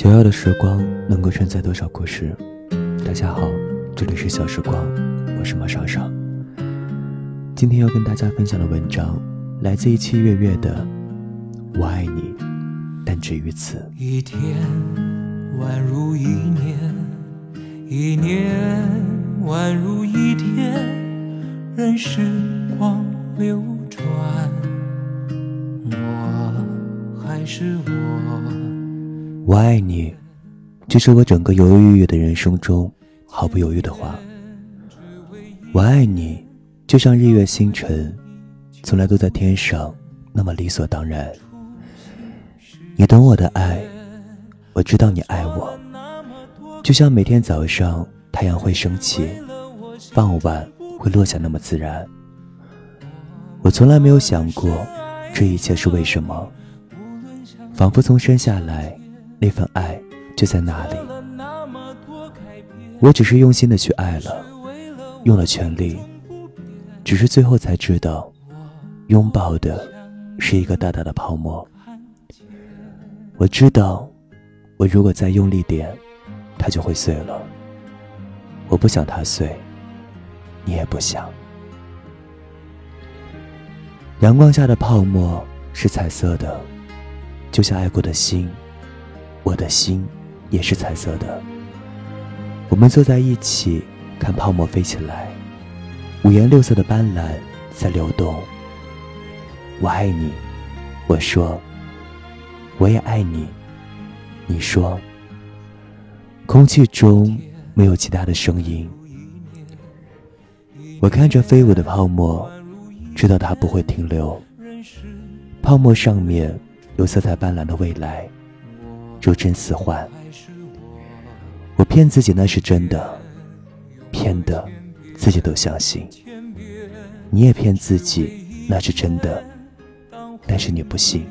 想要的时光能够承载多少故事？大家好，这里是小时光，我是马莎莎。今天要跟大家分享的文章来自一期月月的《我爱你，但止于此》。一天宛如一年，一年宛如一天，任时光流转，我还是我。我爱你，这是我整个犹犹豫豫的人生中毫不犹豫的话。我爱你，就像日月星辰，从来都在天上，那么理所当然。你懂我的爱，我知道你爱我。就像每天早上太阳会升起，傍晚会落下那么自然。我从来没有想过这一切是为什么，仿佛从生下来。那份爱就在那里，我只是用心的去爱了，用了全力，只是最后才知道，拥抱的是一个大大的泡沫。我知道，我如果再用力点，它就会碎了。我不想它碎，你也不想。阳光下的泡沫是彩色的，就像爱过的心。我的心也是彩色的。我们坐在一起，看泡沫飞起来，五颜六色的斑斓在流动。我爱你，我说。我也爱你，你说。空气中没有其他的声音。我看着飞舞的泡沫，知道它不会停留。泡沫上面有色彩斑斓的未来。如真似幻，我骗自己那是真的，骗的自己都相信。你也骗自己那是真的，但是你不信。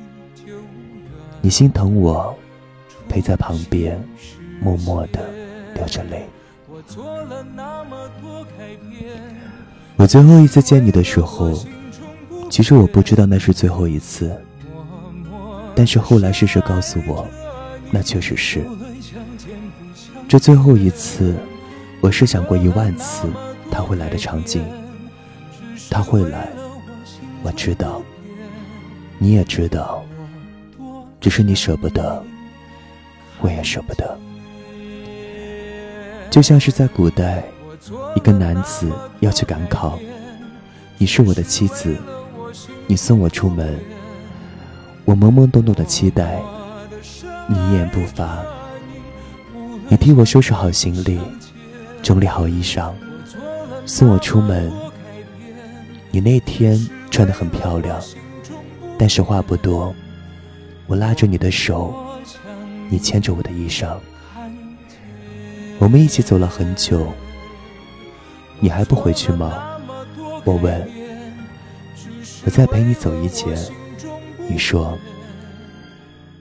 你心疼我，陪在旁边，默默的流着泪。我最后一次见你的时候，其实我不知道那是最后一次，但是后来事实告诉我。那确实是，这最后一次，我是想过一万次他会来的场景。他会来，我知道，你也知道，只是你舍不得，我也舍不得。就像是在古代，一个男子要去赶考，你是我的妻子，你送我出门，我懵懵懂懂的期待。你一言不发，你替我收拾好行李，整理好衣裳，送我出门。你那天穿得很漂亮，但是话不多。我拉着你的手，你牵着我的衣裳，我们一起走了很久。你还不回去吗？我问。我再陪你走一节。你说。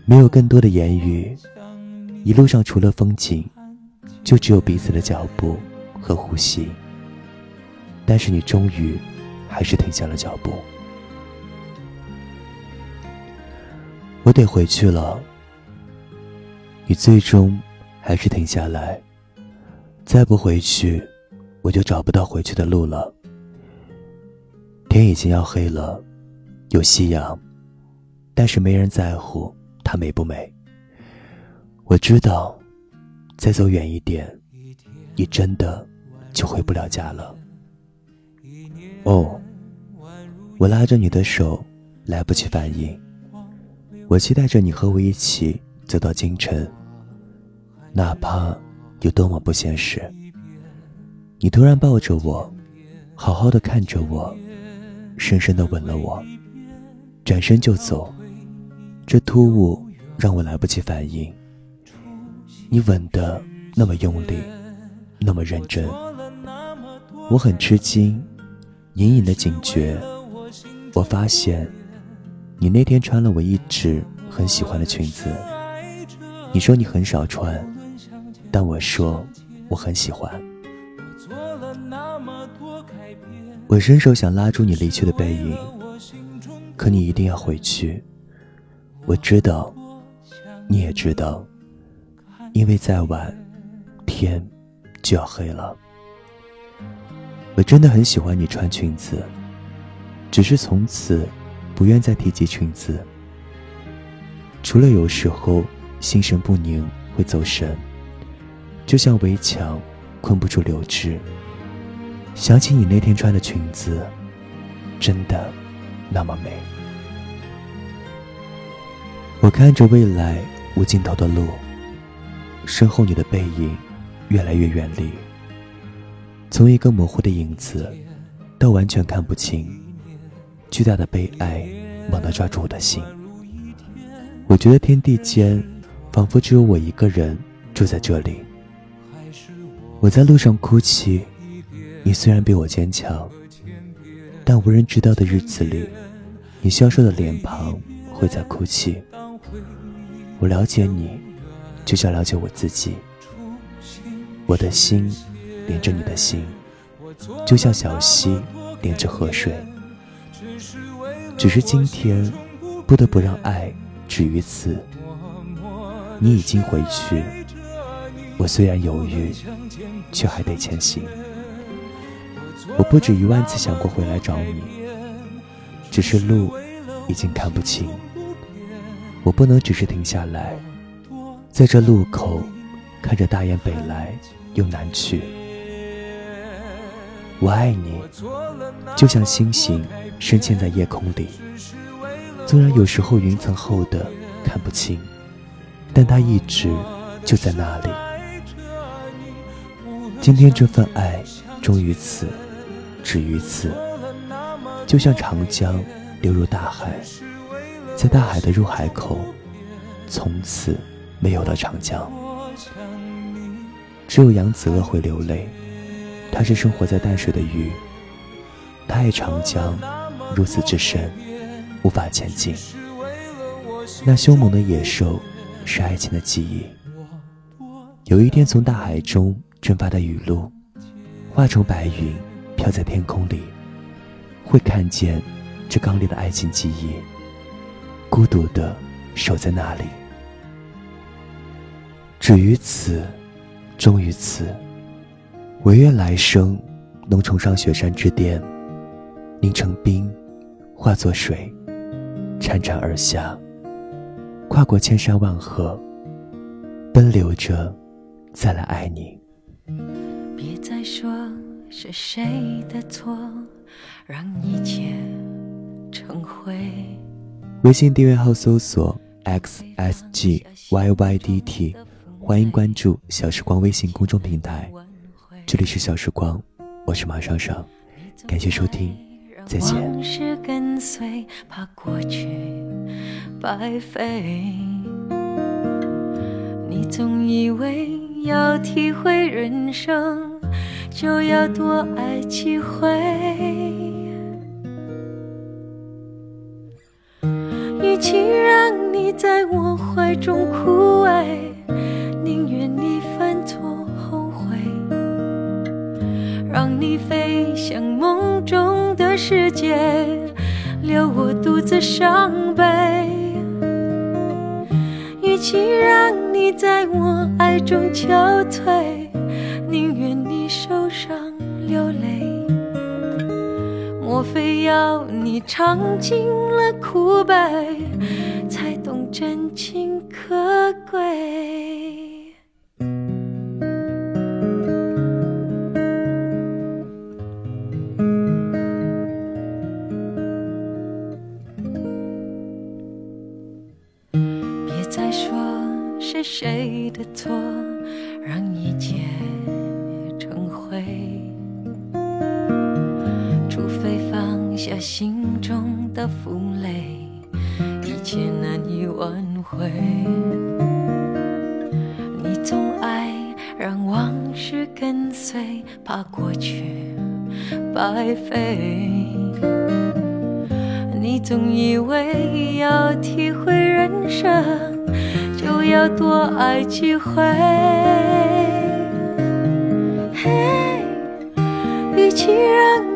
没有更多的言语，一路上除了风景，就只有彼此的脚步和呼吸。但是你终于还是停下了脚步。我得回去了。你最终还是停下来。再不回去，我就找不到回去的路了。天已经要黑了，有夕阳，但是没人在乎。美不美？我知道，再走远一点，你真的就回不了家了。哦，我拉着你的手，来不及反应。我期待着你和我一起走到京城，哪怕有多么不现实。你突然抱着我，好好的看着我，深深的吻了我，转身就走。这突兀让我来不及反应。你吻的那么用力，那么认真，我很吃惊，隐隐的警觉。我发现，你那天穿了我一直很喜欢的裙子。你说你很少穿，但我说我很喜欢。我伸手想拉住你离去的背影，可你一定要回去。我知道，你也知道，因为再晚，天就要黑了。我真的很喜欢你穿裙子，只是从此不愿再提及裙子。除了有时候心神不宁会走神，就像围墙困不住柳枝。想起你那天穿的裙子，真的那么美。我看着未来无尽头的路，身后你的背影越来越远离，从一个模糊的影子到完全看不清，巨大的悲哀猛地抓住我的心。我觉得天地间仿佛只有我一个人住在这里。我在路上哭泣，你虽然比我坚强，但无人知道的日子里，你消瘦的脸庞会在哭泣。我了解你，就像了解我自己。我的心连着你的心，就像小溪连着河水。只是今天，不得不让爱止于此。你已经回去，我虽然犹豫，却还得前行。我不止一万次想过回来找你，只是路已经看不清。我不能只是停下来，在这路口看着大雁北来又南去。我爱你，就像星星深嵌在夜空里，纵然有时候云层厚的看不清，但它一直就在那里。今天这份爱终于此，止于此，就像长江流入大海。在大海的入海口，从此没有了长江。只有扬子鳄会流泪，它是生活在淡水的鱼。它爱长江，如此之深，无法前进。那凶猛的野兽，是爱情的记忆。有一天，从大海中蒸发的雨露，化成白云，飘在天空里，会看见这刚烈的爱情记忆。孤独的守在那里，止于此，终于此。唯愿来生能重上雪山之巅，凝成冰，化作水，潺潺而下，跨过千山万河，奔流着，再来爱你。别再说是谁的错，让一切成灰。微信订阅号搜索 xsgyydT，欢迎关注小时光微信公众平台。这里是小时光，我是马上上，感谢收听，再见。往事跟随，怕过去白费。你总以为要体会人生，就要多爱几回。与其让你在我怀中枯萎，宁愿你犯错后悔，让你飞向梦中的世界，留我独自伤悲。与其让你在我爱中憔悴，宁愿你受伤流泪。莫非要你尝尽了苦悲，才懂真情可贵？下心中的负累，一切难以挽回。你总爱让往事跟随，怕过去白费。你总以为要体会人生，就要多爱几回。嘿与其让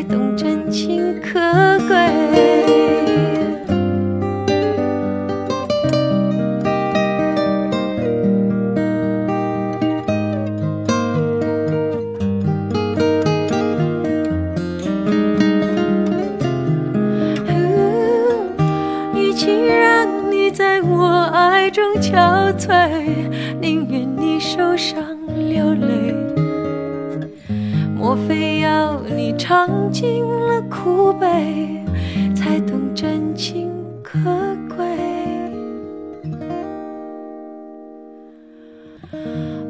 才懂真情可贵？憔悴，宁愿你受伤流泪。莫非要你尝尽了苦悲，才懂真情可贵？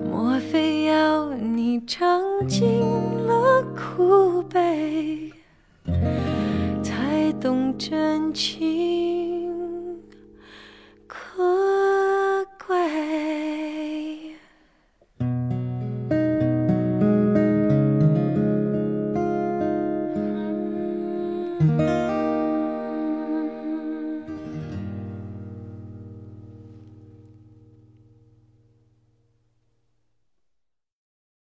莫非要你尝尽了苦悲，才懂真情？